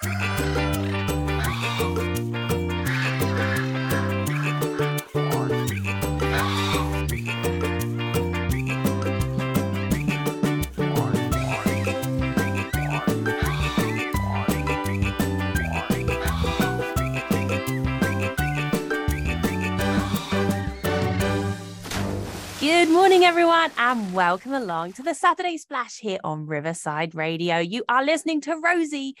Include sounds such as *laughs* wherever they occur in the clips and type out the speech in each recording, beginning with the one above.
Good morning, everyone, and welcome along to the Saturday Splash here on Riverside Radio. You are listening to Rosie,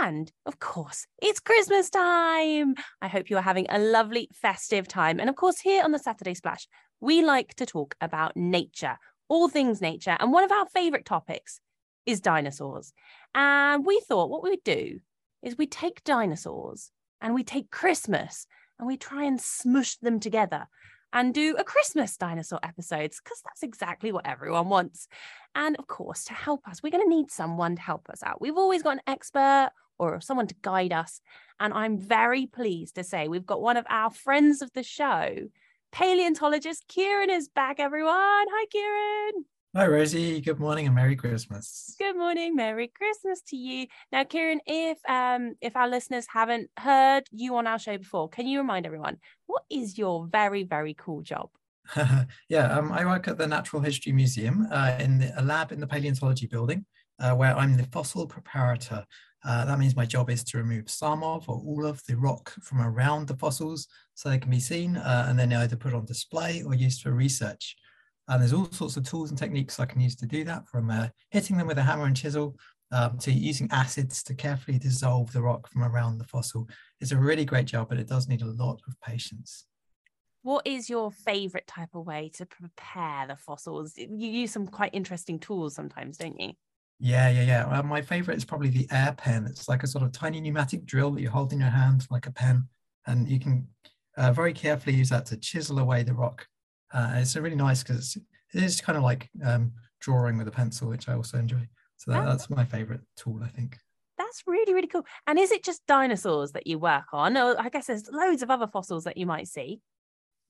and of course, it's Christmas time. I hope you are having a lovely festive time. And of course, here on the Saturday Splash, we like to talk about nature, all things nature. And one of our favorite topics is dinosaurs. And we thought what we would do is we take dinosaurs and we take Christmas and we try and smush them together and do a Christmas dinosaur episodes because that's exactly what everyone wants. And of course, to help us, we're going to need someone to help us out. We've always got an expert or someone to guide us. And I'm very pleased to say we've got one of our friends of the show, paleontologist Kieran is back, everyone. Hi, Kieran. Hi, Rosie. Good morning and Merry Christmas. Good morning, Merry Christmas to you. Now, Kieran, if um if our listeners haven't heard you on our show before, can you remind everyone what is your very very cool job? *laughs* yeah, um, I work at the Natural History Museum uh, in the, a lab in the paleontology building, uh, where I'm the fossil preparator. Uh, that means my job is to remove some of or all of the rock from around the fossils so they can be seen uh, and then either put on display or used for research. And there's all sorts of tools and techniques I can use to do that, from uh, hitting them with a hammer and chisel um, to using acids to carefully dissolve the rock from around the fossil. It's a really great job, but it does need a lot of patience. What is your favorite type of way to prepare the fossils? You use some quite interesting tools sometimes, don't you? Yeah, yeah, yeah. Well, my favorite is probably the air pen. It's like a sort of tiny pneumatic drill that you hold in your hand like a pen, and you can uh, very carefully use that to chisel away the rock uh, it's really nice because it is kind of like um, drawing with a pencil, which I also enjoy. So that, that's my favorite tool, I think. That's really, really cool. And is it just dinosaurs that you work on? Or I guess there's loads of other fossils that you might see.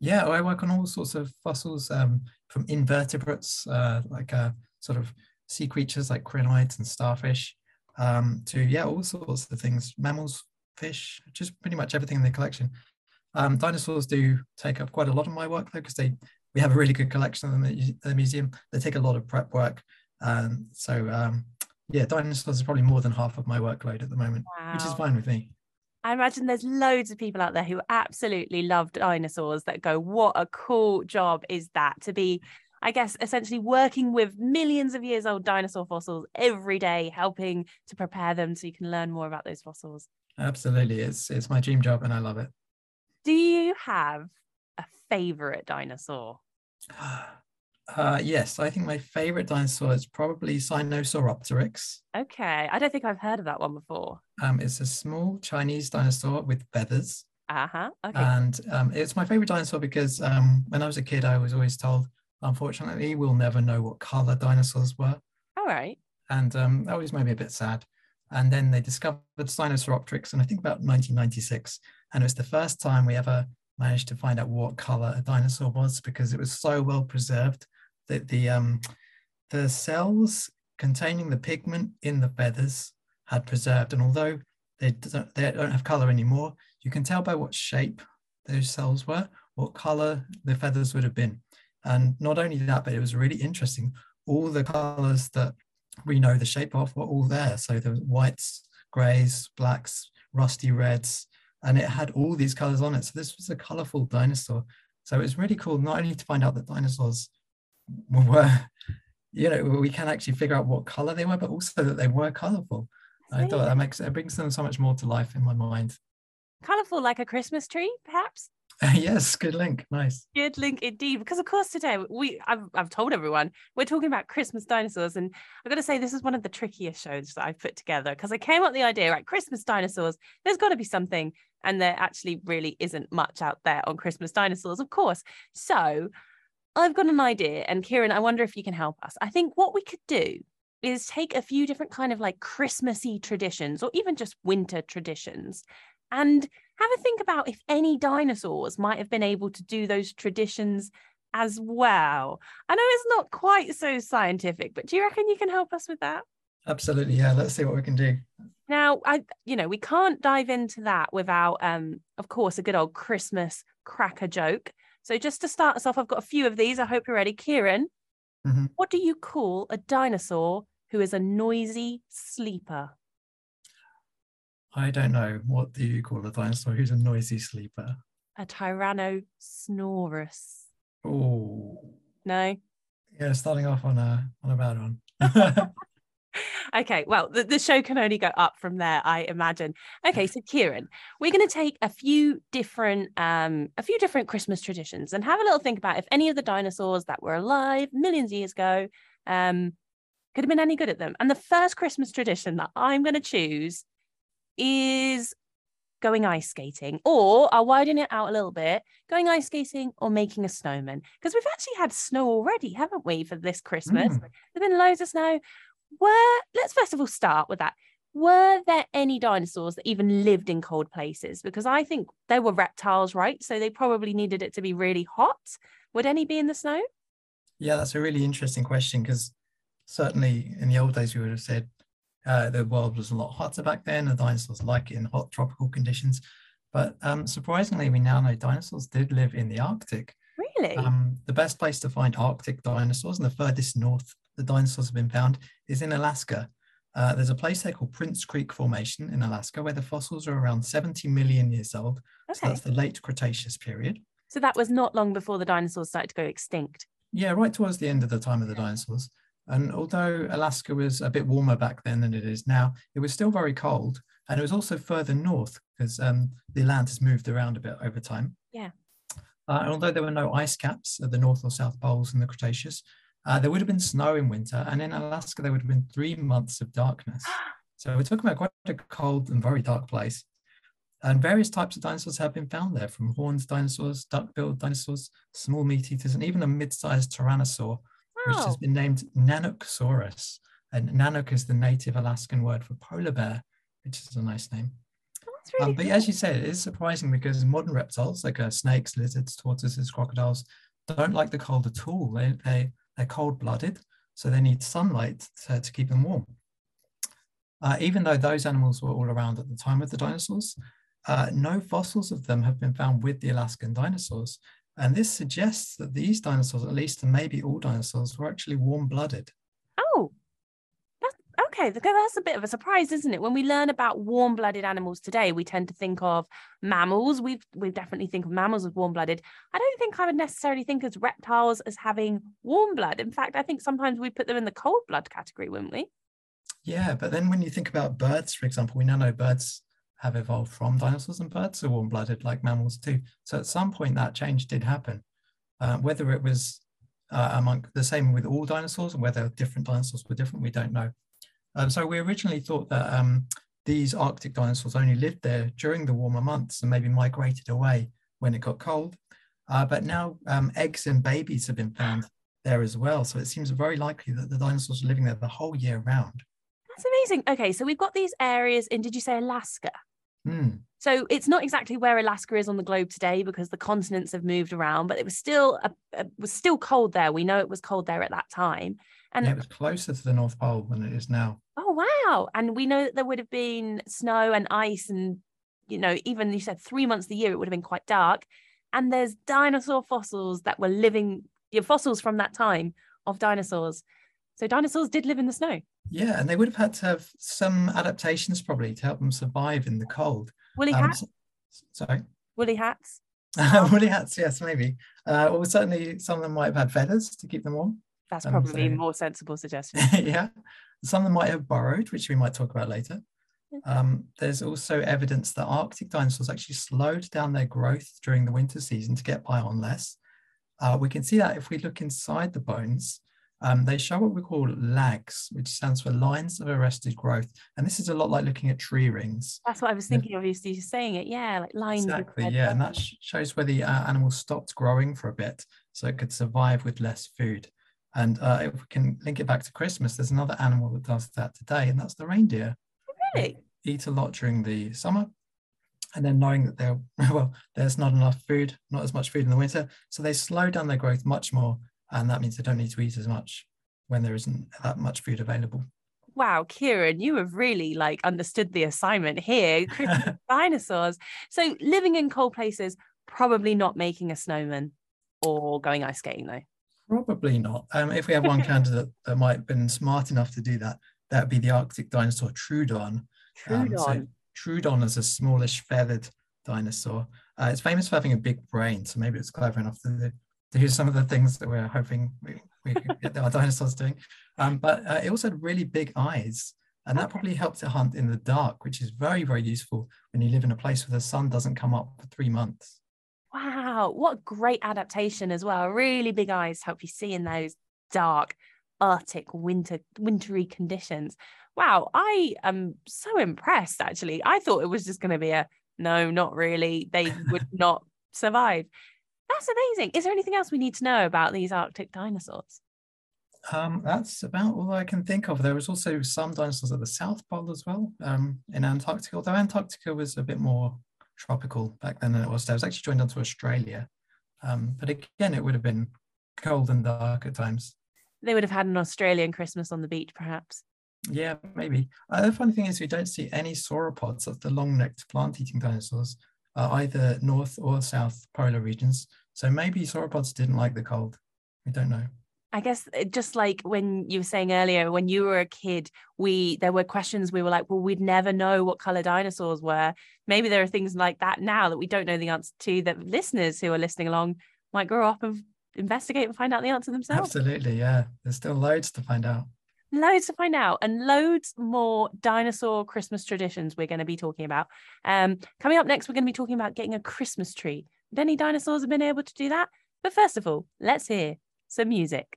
Yeah, I work on all sorts of fossils um, from invertebrates, uh, like uh, sort of sea creatures like crinoids and starfish, um, to, yeah, all sorts of things, mammals, fish, just pretty much everything in the collection. Um, dinosaurs do take up quite a lot of my work though, because they we have a really good collection of them at the museum. They take a lot of prep work. Um, so um, yeah, dinosaurs is probably more than half of my workload at the moment, wow. which is fine with me. I imagine there's loads of people out there who absolutely love dinosaurs that go, what a cool job is that to be, I guess, essentially working with millions of years old dinosaur fossils every day, helping to prepare them so you can learn more about those fossils. Absolutely. It's it's my dream job and I love it. Do you have a favorite dinosaur? *sighs* Uh, yes, I think my favorite dinosaur is probably Sinosauropteryx. Okay, I don't think I've heard of that one before. Um, it's a small Chinese dinosaur with feathers. Uh huh. Okay. And um, it's my favorite dinosaur because um, when I was a kid, I was always told, unfortunately, we'll never know what color dinosaurs were. All right. And um, that always made me a bit sad. And then they discovered Sinosauropteryx, and I think about 1996, and it was the first time we ever managed to find out what color a dinosaur was because it was so well preserved that the um, the cells containing the pigment in the feathers had preserved. And although they don't, they don't have color anymore, you can tell by what shape those cells were, what color the feathers would have been. And not only that, but it was really interesting. All the colors that we know the shape of were all there. So the whites, grays, blacks, rusty reds, and it had all these colors on it. So this was a colorful dinosaur. So it was really cool not only to find out that dinosaurs were, *laughs* you know, we can actually figure out what color they were, but also that they were colorful. I thought that makes it brings them so much more to life in my mind. Colorful like a Christmas tree, perhaps? *laughs* yes, good link. Nice. Good link indeed. Because of course today we I've, I've told everyone we're talking about Christmas dinosaurs, and I've got to say this is one of the trickiest shows that I've put together because I came up with the idea right Christmas dinosaurs. There's got to be something, and there actually really isn't much out there on Christmas dinosaurs, of course. So I've got an idea, and Kieran, I wonder if you can help us. I think what we could do is take a few different kind of like Christmassy traditions, or even just winter traditions, and have a think about if any dinosaurs might have been able to do those traditions as well. I know it's not quite so scientific, but do you reckon you can help us with that? Absolutely. Yeah. Let's see what we can do. Now, I, you know, we can't dive into that without, um, of course, a good old Christmas cracker joke. So, just to start us off, I've got a few of these. I hope you're ready. Kieran, Mhm. what do you call a dinosaur who is a noisy sleeper? I don't know. What do you call a dinosaur who's a noisy sleeper? A Tyrannosaurus. Oh, No? yeah. Starting off on a on a bad one. *laughs* *laughs* Okay, well, the, the show can only go up from there, I imagine. Okay, so Kieran, we're going to take a few different um a few different Christmas traditions and have a little think about if any of the dinosaurs that were alive millions of years ago um could have been any good at them. And the first Christmas tradition that I'm going to choose is going ice skating, or I'll widen it out a little bit, going ice skating or making a snowman. Because we've actually had snow already, haven't we, for this Christmas? Mm. There've been loads of snow. Were let's first of all start with that. Were there any dinosaurs that even lived in cold places? Because I think they were reptiles, right? So they probably needed it to be really hot. Would any be in the snow? Yeah, that's a really interesting question because certainly in the old days we would have said uh, the world was a lot hotter back then. The dinosaurs like it in hot tropical conditions, but um, surprisingly, we now know dinosaurs did live in the Arctic. Really? Um, the best place to find Arctic dinosaurs and the furthest north the dinosaurs have been found is in Alaska. Uh, there's a place there called Prince Creek Formation in Alaska where the fossils are around 70 million years old. So okay. that's the late Cretaceous period. So that was not long before the dinosaurs started to go extinct. Yeah, right towards the end of the time of the dinosaurs. And although Alaska was a bit warmer back then than it is now, it was still very cold. And it was also further north because um, the land has moved around a bit over time. Yeah. Uh, and although there were no ice caps at the North or South Poles in the Cretaceous, uh, there would have been snow in winter. And in Alaska, there would have been three months of darkness. *gasps* So we're talking about quite a cold and very dark place. And various types of dinosaurs have been found there, from horned dinosaurs, duck-billed dinosaurs, small meat eaters, and even a mid-sized tyrannosaur, which has been named Nanuqsaurus. And Nanook is the native Alaskan word for polar bear, which is a nice name. Really Um, but cool. as you said, it is surprising because modern reptiles like uh, snakes, lizards, tortoises, crocodiles don't like the cold at all. They, they, they're cold blooded, so they need sunlight to, to keep them warm. Uh, even though those animals were all around at the time of the dinosaurs, uh, no fossils of them have been found with the Alaskan dinosaurs. And this suggests that these dinosaurs, at least and maybe all dinosaurs, were actually warm blooded. Oh, that's okay. That's a bit of a surprise, isn't it? When we learn about warm-blooded animals today, we tend to think of mammals. We we definitely think of mammals as warm-blooded. I don't think I would necessarily think of reptiles as having warm blood. In fact, I think sometimes we put them in the cold blood category, wouldn't we? Yeah, but then when you think about birds, for example, we now know birds have evolved from dinosaurs and birds who are warm blooded like mammals too. So at some point that change did happen. Uh, whether it was uh, among the same with all dinosaurs whether different dinosaurs were different, we don't know. Um, so we originally thought that um, these Arctic dinosaurs only lived there during the warmer months and maybe migrated away when it got cold. Uh, but now um, eggs and babies have been found there as well. So it seems very likely that the dinosaurs are living there the whole year round. That's amazing. Okay, so we've got these areas in. Did you say Alaska? Hmm. So it's not exactly where Alaska is on the globe today because the continents have moved around, but it was still a, a- was still cold there. We know it was cold there at that time. And yeah, it was closer to the North Pole than it is now. oh wow! And we know that there would have been snow and ice, and you know, even you said three months of the year it would have been quite dark. And there's dinosaur fossils that were living, fossils from that time of dinosaurs. So dinosaurs did live in the snow. Yeah, and they would have had to have some adaptations probably to help them survive in the cold. Woolly Um, hats, sorry, woolly hats. *laughs* woolly hats. Yes, maybe. Uh, or certainly some of them might have had feathers to keep them warm. That's Um, probably a so- more sensible suggestion. *laughs* yeah, some of them might have burrowed, which we might talk about later. Um, there's also evidence that Arctic dinosaurs actually slowed down their growth during the winter season to get by on less. Uh, we can see that if we look inside the bones, um, they show what we call lags, which stands for lines of arrested growth. And this is a lot like looking at tree rings. That's what I was thinking of you saying it. Yeah, like lines. Exactly, yeah. And that sh- shows where the uh, animal stopped growing for a bit so it could survive with less food. And uh, if we can link it back to Christmas, there's another animal that does that today, and that's the reindeer. really. eat a lot during the summer and then knowing that there *laughs* well there's not enough food not as much food in the winter so they slow down their growth much more and that means they don't need to eat as much when there isn't that much food available Wow, Kieran, you have really like understood the assignment here. *laughs* dinosaurs. So living in cold places, probably not making a snowman or going ice skating though. Probably not. Um, if we have one *laughs* candidate that might have been smart enough to do that, that would be the Arctic dinosaur Troodon. Troodon. Um, so Troodon is a smallish feathered dinosaur. Uh, it's famous for having a big brain, so maybe it's clever enough to do some of the things that we're hoping we, we get our dinosaurs doing. Um, but uh, it also had really big eyes, and that probably helped it hunt in the dark, which is very, very useful when you live in a place where the sun doesn't come up for three months. Wow, what great adaptation as well. Really big eyes help you see in those dark Arctic winter wintry conditions. Wow, I am so impressed actually. I thought it was just going to be a no, not really. They would *laughs* not survive. That's amazing. Is there anything else we need to know about these Arctic dinosaurs? Um, that's about all I can think of. There was also some dinosaurs at the South Pole as well, um, in Antarctica, although Antarctica was a bit more tropical back then than it was. I was actually joined onto Australia. Um, but again, it would have been cold and dark at times. They would have had an Australian Christmas on the beach, perhaps. Yeah, maybe. Uh, the funny thing is, we don't see any sauropods of the long-necked plant-eating dinosaurs, uh, either north or south polar regions. So maybe sauropods didn't like the cold. We don't know. I guess uh, just like when you were saying earlier, when you were a kid, we there were questions we were like, well, we'd never know what color dinosaurs were. Maybe there are things like that now that we don't know the answer to that listeners who are listening along might grow up and investigate and find out the answer themselves. Absolutely, yeah. There's still loads to find out. Loads to find out, and loads more dinosaur Christmas traditions we're going to be talking about. Um, coming up next, we're going to be talking about getting a Christmas tree. Any dinosaurs have been able to do that? But first of all, let's hear some music.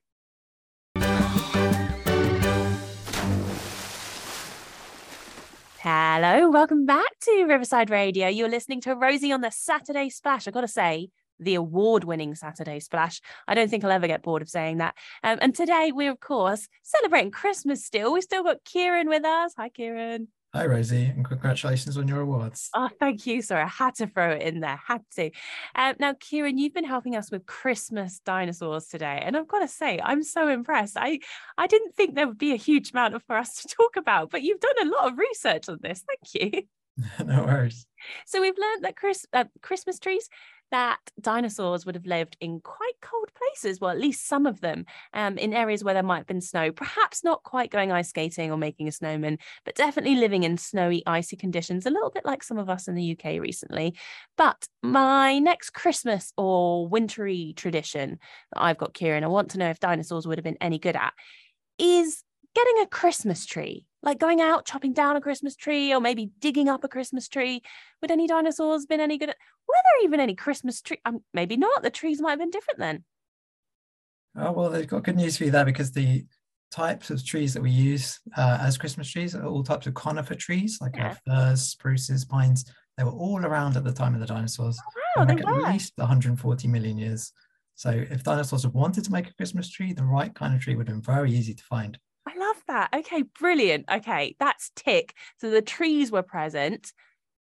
Hello, welcome back to Riverside Radio. You're listening to Rosie on the Saturday Splash. I got to say, the award winning Saturday Splash. I don't think I'll ever get bored of saying that. Um, and today we're, of course, celebrating Christmas still. We've still got Kieran with us. Hi, Kieran. Hi, Rosie, and congratulations on your awards. Oh, thank you. Sorry, I had to throw it in there. Had to. Um, now, Kieran, you've been helping us with Christmas dinosaurs today, and I've got to say, I'm so impressed. I I didn't think there would be a huge amount for us to talk about, but you've done a lot of research on this. Thank you. *laughs* no worries. So we've learned that Chris, uh, Christmas trees that dinosaurs would have lived in quite cold places, well, at least some of them, um, in areas where there might have been snow, perhaps not quite going ice skating or making a snowman, but definitely living in snowy, icy conditions, a little bit like some of us in the UK recently. But my next Christmas or wintry tradition that I've got, Kieran, I want to know if dinosaurs would have been any good at, is getting a Christmas tree, like going out chopping down a Christmas tree or maybe digging up a Christmas tree. Would any dinosaurs been any good at? Were there even any Christmas tree? Um, maybe not. The trees might have been different then. Oh well, they've got good news for you there because the types of trees that we use uh, as Christmas trees are all types of conifer trees, like yeah. firs, spruces, pines. They were all around at the time of the dinosaurs. Oh, wow, they were. At least 140 million years. So if dinosaurs had wanted to make a Christmas tree, the right kind of tree would have been very easy to find. I love that. Okay, brilliant. Okay, that's tick. So the trees were present.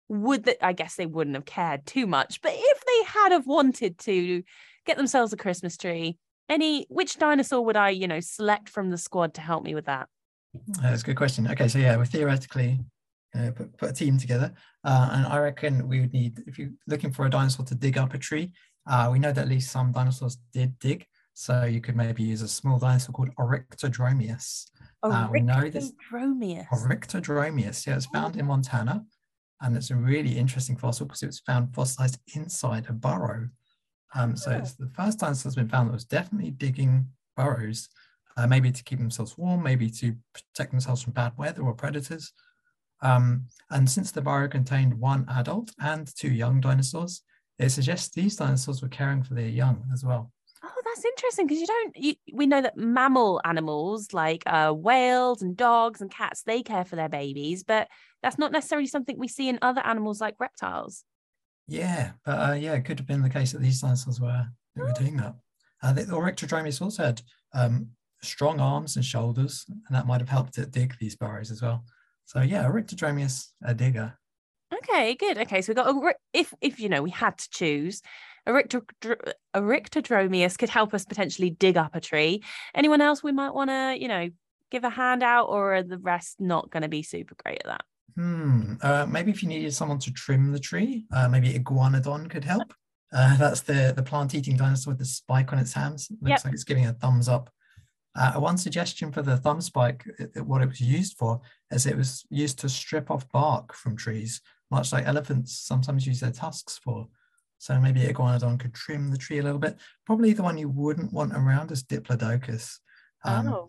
Would that I guess they wouldn't have cared too much, but if they had have wanted to get themselves a Christmas tree, any which dinosaur would I, you know, select from the squad to help me with that? That's a good question. Okay, so yeah, we're theoretically uh, put, put a team together, uh, and I reckon we would need if you're looking for a dinosaur to dig up a tree. Uh, we know that at least some dinosaurs did dig. So you could maybe use a small dinosaur called Oryctodromeus. Uh, we know this Oryctodromeus. Yeah, it's found in Montana, and it's a really interesting fossil because it was found fossilized inside a burrow. Um, so it's the first dinosaur that's been found that was definitely digging burrows, uh, maybe to keep themselves warm, maybe to protect themselves from bad weather or predators. Um, and since the burrow contained one adult and two young dinosaurs, it suggests these dinosaurs were caring for their young as well. That's interesting because you don't. You, we know that mammal animals like uh, whales and dogs and cats they care for their babies, but that's not necessarily something we see in other animals like reptiles. Yeah, but uh, yeah, it could have been the case that these dinosaurs were they were doing that. Uh, the Oryctodromeus also had um, strong arms and shoulders, and that might have helped it dig these burrows as well. So yeah, Oryctodromeus, a digger. Okay, good. Okay, so we got a, if if you know we had to choose, Oryctodromeus could help us potentially dig up a tree. Anyone else we might want to, you know, give a hand out, or are the rest not going to be super great at that? Hmm. Uh, maybe if you needed someone to trim the tree, uh, maybe iguanodon could help. Uh, that's the the plant-eating dinosaur with the spike on its hands. It looks Yep. like it's giving a thumbs up. Uh, one suggestion for the thumb spike, it- what it was used for, is it was used to strip off bark from trees, much like elephants sometimes use their tusks for. So maybe iguanodon could trim the tree a little bit. Probably the one you wouldn't want around is Diplodocus. Um, oh,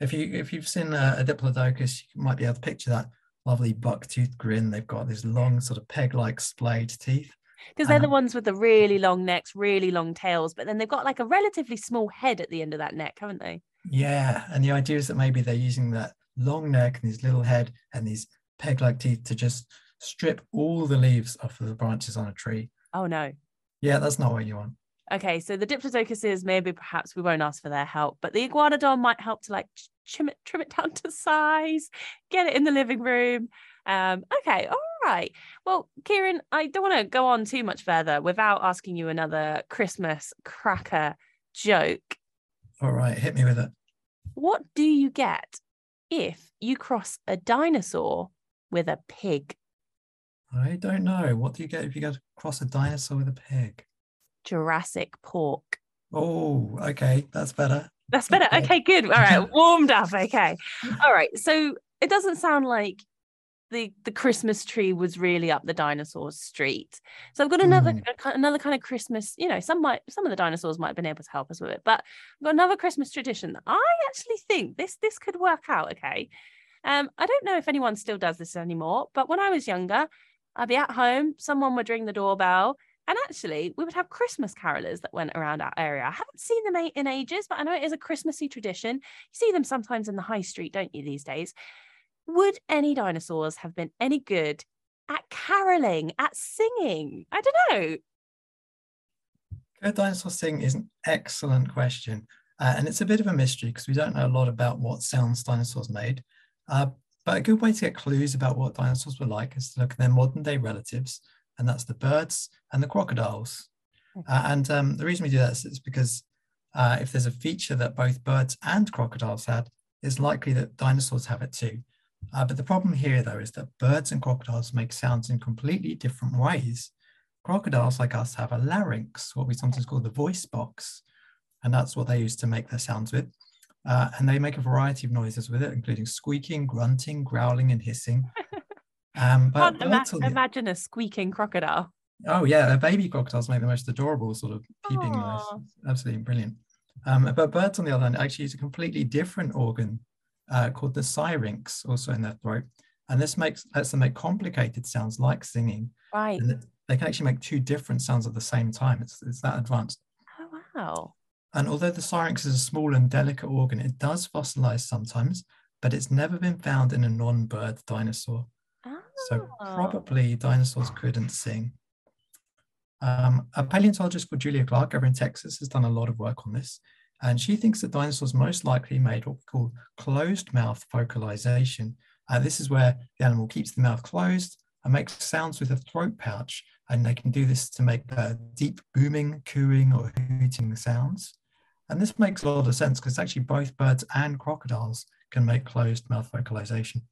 if you if you've seen a, a diplodocus, you might be able to picture that lovely buck-toothed grin. They've got these long, sort of peg-like splayed teeth. because they're the um, ones with the really long necks, really long tails, but then they've got like a relatively small head at the end of that neck, haven't they? Yeah, and the idea is that maybe they're using that long neck and this little head and these peg-like teeth to just strip all the leaves off of the branches on a tree. Oh no. Yeah, that's not what you want. Okay, so the diplodocuses, maybe perhaps we won't ask for their help, but the iguanodon might help to like trim it, trim it down *laughs* to size, get it in the living room. Um, okay, all right. Well, Kieran, I don't want to go on too much further without asking you another Christmas cracker joke. All right, hit me with it. What do you get if you cross a dinosaur with a pig? I don't know. What do you get if you go across a dinosaur with a pig? Jurassic pork. Oh, okay, that's better. That's better. Okay. Good. All right, *laughs* warmed up. Okay. All right. So it doesn't sound like the the Christmas tree was really up the dinosaurs' street. So I've got another Mm. another kind of Christmas. You know, some might some of the dinosaurs might have been able to help us with it, but I've got another Christmas tradition that I actually think this this could work out. Okay. Um, I don't know if anyone still does this anymore, but when I was younger, I'd be at home, someone would ring the doorbell, and actually, we would have Christmas carolers that went around our area. I haven't seen them in ages, but I know it is a Christmassy tradition. You see them sometimes in the high street, don't you, these days? Would any dinosaurs have been any good at caroling, at singing? I don't know. Could dinosaurs sing is an excellent question. Uh, and it's a bit of a mystery because we don't know a lot about what sounds dinosaurs made. Uh, but a good way to get clues about what dinosaurs were like is to look at their modern day relatives, and that's the birds and the crocodiles. Uh, and um, the reason we do that is, is because uh, if there's a feature that both birds and crocodiles had, it's likely that dinosaurs have it too. Uh, but the problem here, though, is that birds and crocodiles make sounds in completely different ways. Crocodiles, like us, have a larynx, what we sometimes call the voice box, and that's what they use to make their sounds with. Uh, and they make a variety of noises with it, including squeaking, grunting, growling, and hissing. *laughs* Um, but Can't ima- imagine a squeaking crocodile. Oh yeah, uh, baby crocodiles make the most adorable sort of peeping noise. Absolutely brilliant. Um, but birds, on the other hand, actually use a completely different organ uh, called the syrinx, also in their throat, and this makes lets them make complicated sounds like singing, Right. and they can actually make two different sounds at the same time. It's it's that advanced. Oh, wow. And although the syrinx is a small and delicate organ, it does fossilize sometimes, but it's never been found in a non-bird dinosaur. So Oh. probably dinosaurs couldn't sing. Um, a paleontologist called Julia Clarke over in Texas has done a lot of work on this. And she thinks that dinosaurs most likely made what we call closed mouth vocalization. Uh, this is where the animal keeps the mouth closed and makes sounds with a throat pouch. And they can do this to make uh, deep booming, cooing, or hooting sounds. And this makes a lot of sense because actually both birds and crocodiles can make closed mouth vocalization.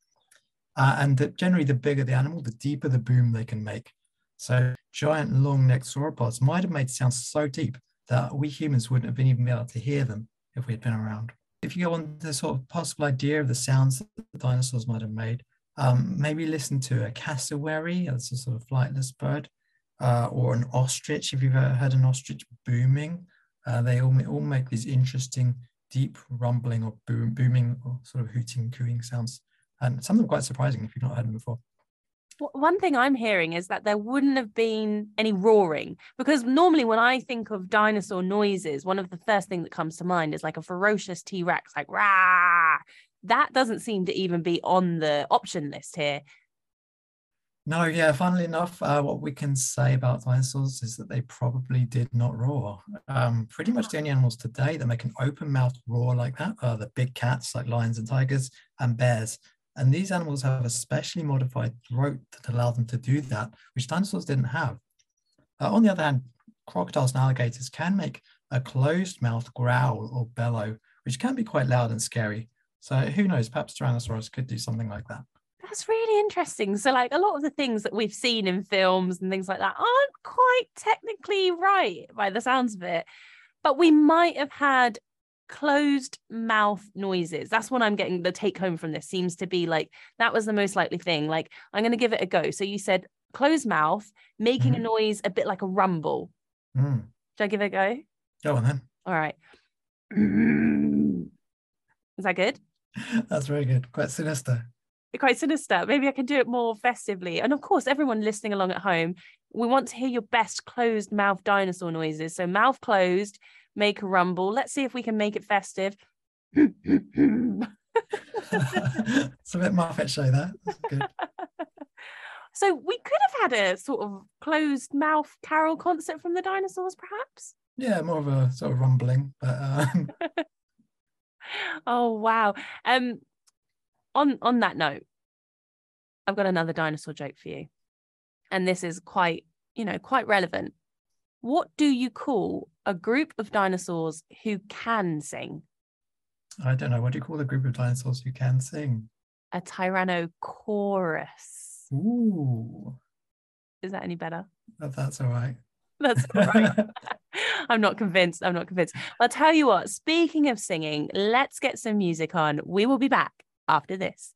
Uh, and that generally, the bigger the animal, the deeper the boom they can make. So, giant long necked sauropods might have made sounds so deep that we humans wouldn't have been even able to hear them if we had been around. If you go on to the sort of possible idea of the sounds that the dinosaurs might have made, um, maybe listen to a cassowary, that's a sort of flightless bird, uh, or an ostrich, if you've ever heard an ostrich booming. Uh, they all, all make these interesting, deep rumbling or boom, booming or sort of hooting, cooing sounds. And some of them quite surprising if you've not heard them before. One thing I'm hearing is that there wouldn't have been any roaring because normally when I think of dinosaur noises, one of the first thing that comes to mind is like a ferocious T Rex, like rah. That doesn't seem to even be on the option list here. No, yeah, funnily enough, uh, what we can say about dinosaurs is that they probably did not roar. Um, pretty much the only animals today that make an open mouthed roar like that are the big cats like lions and tigers and bears. And these animals have a specially modified throat that allow them to do that, which dinosaurs didn't have. Uh, on the other hand, crocodiles and alligators can make a closed mouth growl or bellow, which can be quite loud and scary. So who knows? Perhaps Tyrannosaurus could do something like that. That's really interesting. So, like a lot of the things that we've seen in films and things like that aren't quite technically right by the sounds of it, but we might have had closed mouth noises. That's what I'm getting the take home from this. Seems to be like that was the most likely thing. Like, I'm going to give it a go. So, you said closed mouth, making Mhm. a noise a bit like a rumble. Mm. Should I give it a go? Go on then. All right. *clears throat* Is that good? *laughs* That's very good. Quite sinister. Quite sinister. Maybe I can do it more festively. And of course, everyone listening along at home, we want to hear your best closed mouth dinosaur noises. So mouth closed, make a rumble. Let's see if we can make it festive. *laughs* it's a bit Muppet show that. Good. *laughs* so we could have had a sort of closed mouth carol concert from the dinosaurs, perhaps. Yeah, more of a sort of rumbling, but um, *laughs* Oh wow. Um on on that note, I've got another dinosaur joke for you. And this is quite, you know, quite relevant. What do you call a group of dinosaurs who can sing? I don't know. What do you call a group of dinosaurs who can sing? A tyrannochorus. Ooh, Is that any better? that- that's all right. *laughs* That's all right. *laughs* I'm not convinced. I'm not convinced. I'll tell you what, speaking of singing, let's get some music on. We will be back after this.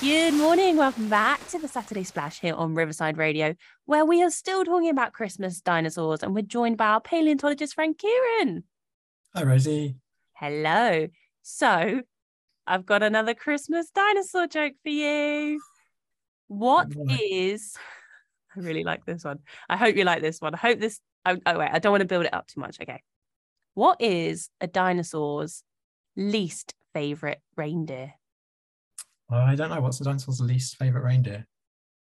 Good morning. Welcome back to the Saturday Splash here on Riverside Radio, where we are still talking about Christmas dinosaurs and we're joined by our paleontologist friend Kieran. Hi, Rosie. Hello. So, I've got another Christmas dinosaur joke for you. What is? I really like this one. I hope you like this one. I hope this oh, oh wait, I don't want to build it up too much. Okay. What is a dinosaur's least favorite reindeer? I don't know. What's the dinosaur's least favorite reindeer?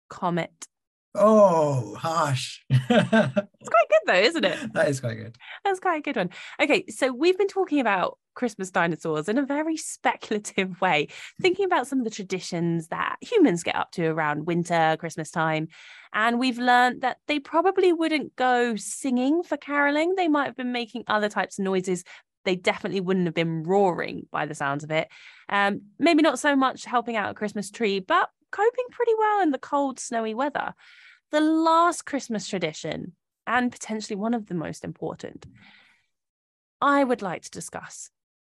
Comet. Oh, harsh. *laughs* It's quite good though, isn't it? that is quite good. That's quite a good one. Okay, so we've been talking about Christmas dinosaurs in a very speculative *laughs* way, thinking about some of the traditions that humans get up to around winter, Christmas time. And we've learned that they probably wouldn't go singing for caroling. They might have been making other types of noises. They definitely wouldn't have been roaring by the sounds of it. Um, maybe not so much helping out a Christmas tree, but coping pretty well in the cold, snowy weather. The last Christmas tradition and potentially one of the most important, I would like to discuss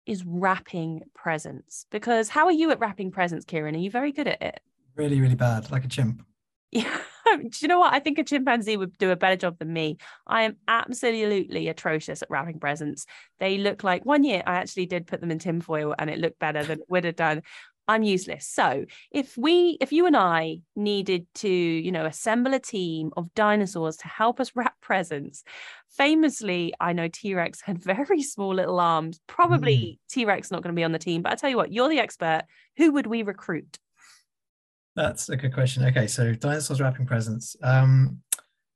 is wrapping presents. Because how are you at wrapping presents, Kieran? Are you very good at it? Really, really bad, like a chimp. Yeah. *laughs* *laughs* Do you know what? I think a chimpanzee would do a better job than me. I am absolutely atrocious at wrapping presents. They look like one year I actually did put them in tinfoil and it looked better than it would have done. I'm useless. So if we, if you and I needed to, you know, assemble a team of dinosaurs to help us *laughs* wrap presents, famously, I know T Rex had very small little arms. Probably mm. T Rex not going to be on the team, but I tell you what, you're the expert. Who would we recruit? That's a good question. Okay, so dinosaurs wrapping presents. Um,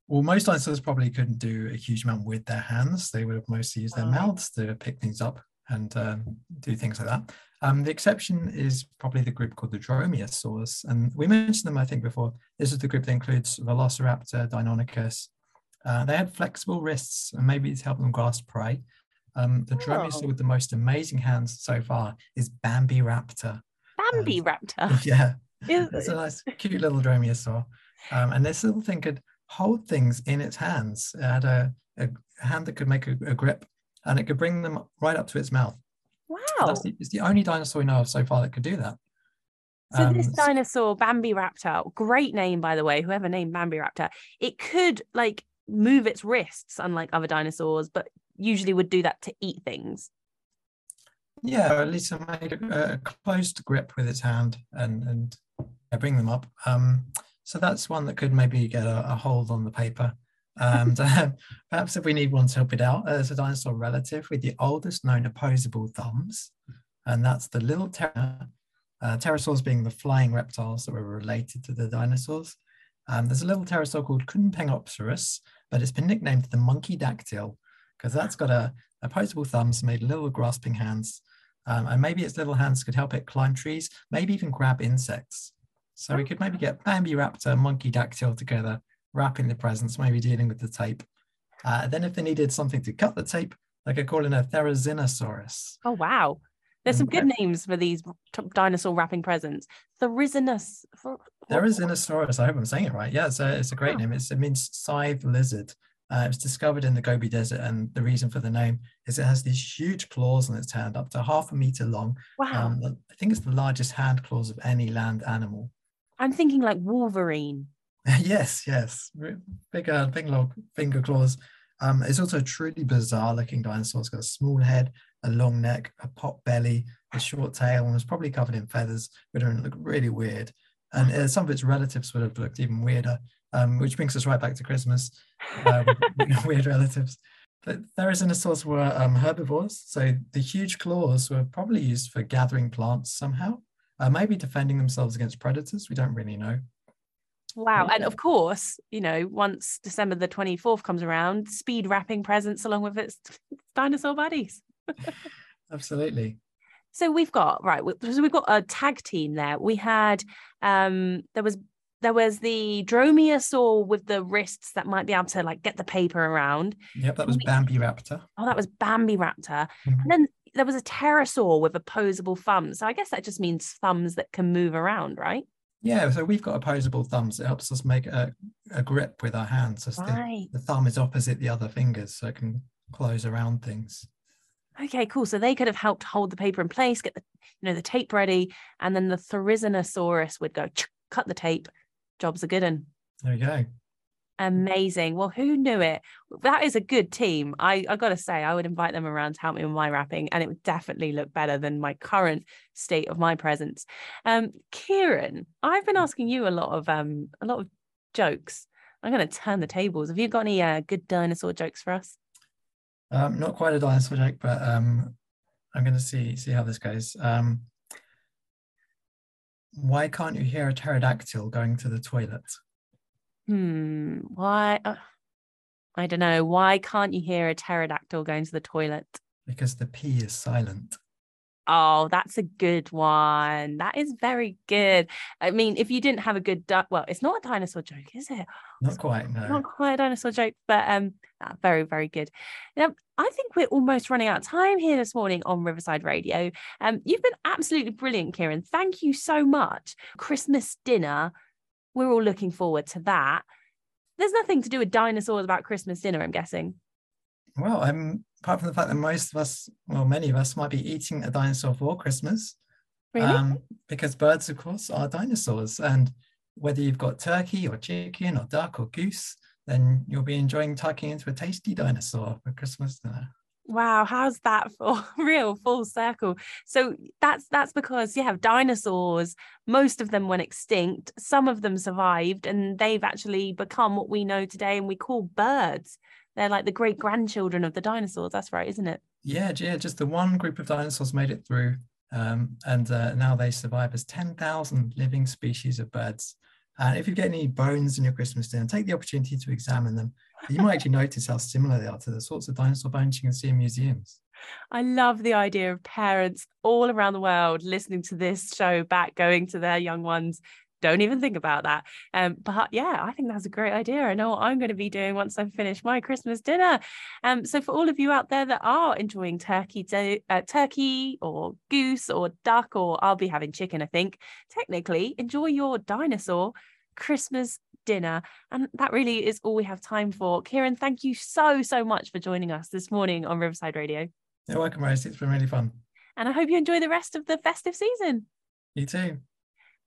well, most dinosaurs probably couldn't do a huge amount with their hands. They would have mostly used their mouths to pick things up and um, do things like that. Um, the exception is probably the group called the Dromaeosaurs, and we mentioned them, I think, before. This is the group that includes Velociraptor, Deinonychus. Uh, they had flexible wrists, and maybe to help them grasp prey. Um, the Dromaeosaur Oh. with the most amazing hands so far is Bambiraptor. Bambi Um, Raptor. *laughs* yeah, Is- it's a nice, cute little dromaeosaur. Um, and this little thing could hold things in its hands. It had a, a hand that could make a, a grip and it could bring them right up to its mouth. Wow. That's the, it's the only dinosaur we know of so far that could do that. So this Um, dinosaur, Bambiraptor, great name by the way. Whoever named Bambiraptor, it could like move its wrists, unlike other dinosaurs, but usually would do that to eat things. Yeah, or at least it made a, a closed grip with its hand and, and bring them up. Um, so that's one that could maybe get a, a hold on the paper. And um, *laughs* perhaps if we need one to help it out, there's a dinosaur relative with the oldest known opposable thumbs, and that's the little ptera. Uh, pterosaurs being the flying reptiles that were related to the dinosaurs. Um, there's a little pterosaur called Kunpengopterus, but it's been nicknamed the monkey dactyl because that's got a opposable thumbs made little grasping hands um, and maybe its little hands could help it climb trees, maybe even grab insects. So we could maybe get Bambiraptor, Monkey Dactyl together, wrapping the presents, maybe dealing with the tape. Uh, then if they needed something to cut the tape, they could call it a Therizinosaurus. Oh wow. There's some good names for these dinosaur wrapping presents. Therizinus. Therizinosaurus. I hope I'm saying it right. Yeah, it's a, it's a great Wow. name. It's, it means scythe lizard. Uh, it was discovered in the Gobi Desert, and the reason for the name is it has these huge claws on its hand, up to half a meter long. Wow. Um, I think it's the largest hand claws of any land animal. I'm thinking like Wolverine. *laughs* yes, yes, big, uh, big long finger claws. Um, it's also a truly bizarre looking dinosaur. It's got a small head, a long neck, a pot belly, a short tail, and was probably covered in feathers, which look really weird. And uh, some of its relatives would have looked even weirder, um, which brings us right back to Christmas uh, *laughs* *laughs* weird relatives. But Therizinosaurs were um, herbivores, so the huge claws were probably used for gathering plants somehow, uh, maybe defending themselves against predators. We don't really know. Wow. And of course, you know, once December the 24th comes around, speed wrapping presents along with its *laughs* dinosaur buddies. *laughs* Absolutely. So we've got right. So we've got a tag team there. We had um there was there was the dromaeosaur with the wrists that might be able to like get the paper around. Yep, that was Bambiraptor. Oh, that was Bambiraptor. Mhm. And then there was a pterosaur with opposable thumbs. So I guess that just means thumbs that can move around, right? Yeah, so we've got opposable thumbs. It helps us make a, a grip with our hands. So the, Right. the thumb is opposite the other fingers, so it can close around things. Okay, cool. So they could have helped hold the paper in place, get the you know the tape ready, and then the Therizinosaurus would go cut the tape. Job's a good one. There we go. Amazing. Well, who knew it? That is a good team. I I gotta say, I would invite them around to help me with my wrapping, and it would definitely look better than my current state of my presents. Um, Kieran, I've been asking you a lot of um a lot of jokes. I'm gonna turn the tables. Have you got any uh, good dinosaur jokes for us? Um, not quite a dinosaur joke, but um, I'm going to see see how this goes. Um, why can't you hear a pterodactyl going to the toilet? Hmm. Why? Uh, I don't know. Why can't you hear a pterodactyl going to the toilet? Because the P is silent. Oh, that's a good one. That is very good. I mean, if you didn't have a good, di- well, it's not a dinosaur joke, is it? Not quite, no. Not quite a dinosaur joke, but um, ah, very, very good. Now, I think we're almost running out of time here this morning on Riverside Radio. Um, you've been absolutely brilliant, Kieran. Thank you so much. Christmas dinner, we're all looking forward to that. There's nothing to do with dinosaurs about Christmas dinner, I'm guessing. Well, um, apart from the fact that most of us, well, many of us might be eating a dinosaur for Christmas, Really? um, because birds, of course, are dinosaurs. And whether you've got turkey or chicken or duck or goose, then you'll be enjoying tucking into a tasty dinosaur for Christmas dinner. Wow, how's that *laughs* for real full circle? So that's that's because have dinosaurs, most of them went extinct, some of them survived, and they've actually become what we know today and we call birds. They're like the great grandchildren of the dinosaurs. That's right, isn't it? Yeah, yeah, just the one group of dinosaurs made it through, um, and uh, now they survive as 10,000 living species of birds. And if you get any bones in your Christmas dinner, take the opportunity to examine them. You might actually notice how similar they are to the sorts of dinosaur bones you can see in museums. I love the idea of parents all around the world listening to this show back, going to their young ones. Don't even think about that. Um, but yeah, I think that's a great idea. I know what I'm going to be doing once I've finished my Christmas dinner. Um, so for all of you out there that are enjoying turkey, do- uh, turkey or goose or duck, or I'll be having chicken, I think. Technically, enjoy your dinosaur Christmas dinner. And that really is all we have time for. Kieran, thank you so, so much for joining us this morning on Riverside Radio. You're welcome, Rose. It's been really fun. And I hope you enjoy the rest of the festive season. You too.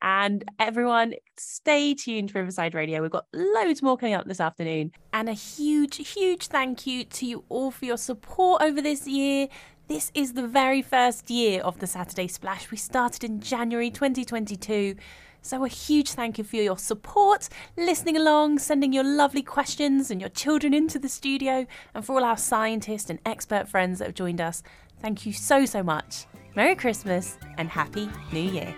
And everyone, stay tuned to Riverside Radio. We've got loads more coming up this afternoon. And a huge, huge thank you to you all for your support over this year. This is the very first year of the Saturday Splash. We started in January 2022. So, a huge thank you for your support, listening along, sending your lovely questions and your children into the studio, and for all our scientists and expert friends that have joined us. Thank you so, so much. Merry Christmas and Happy New Year.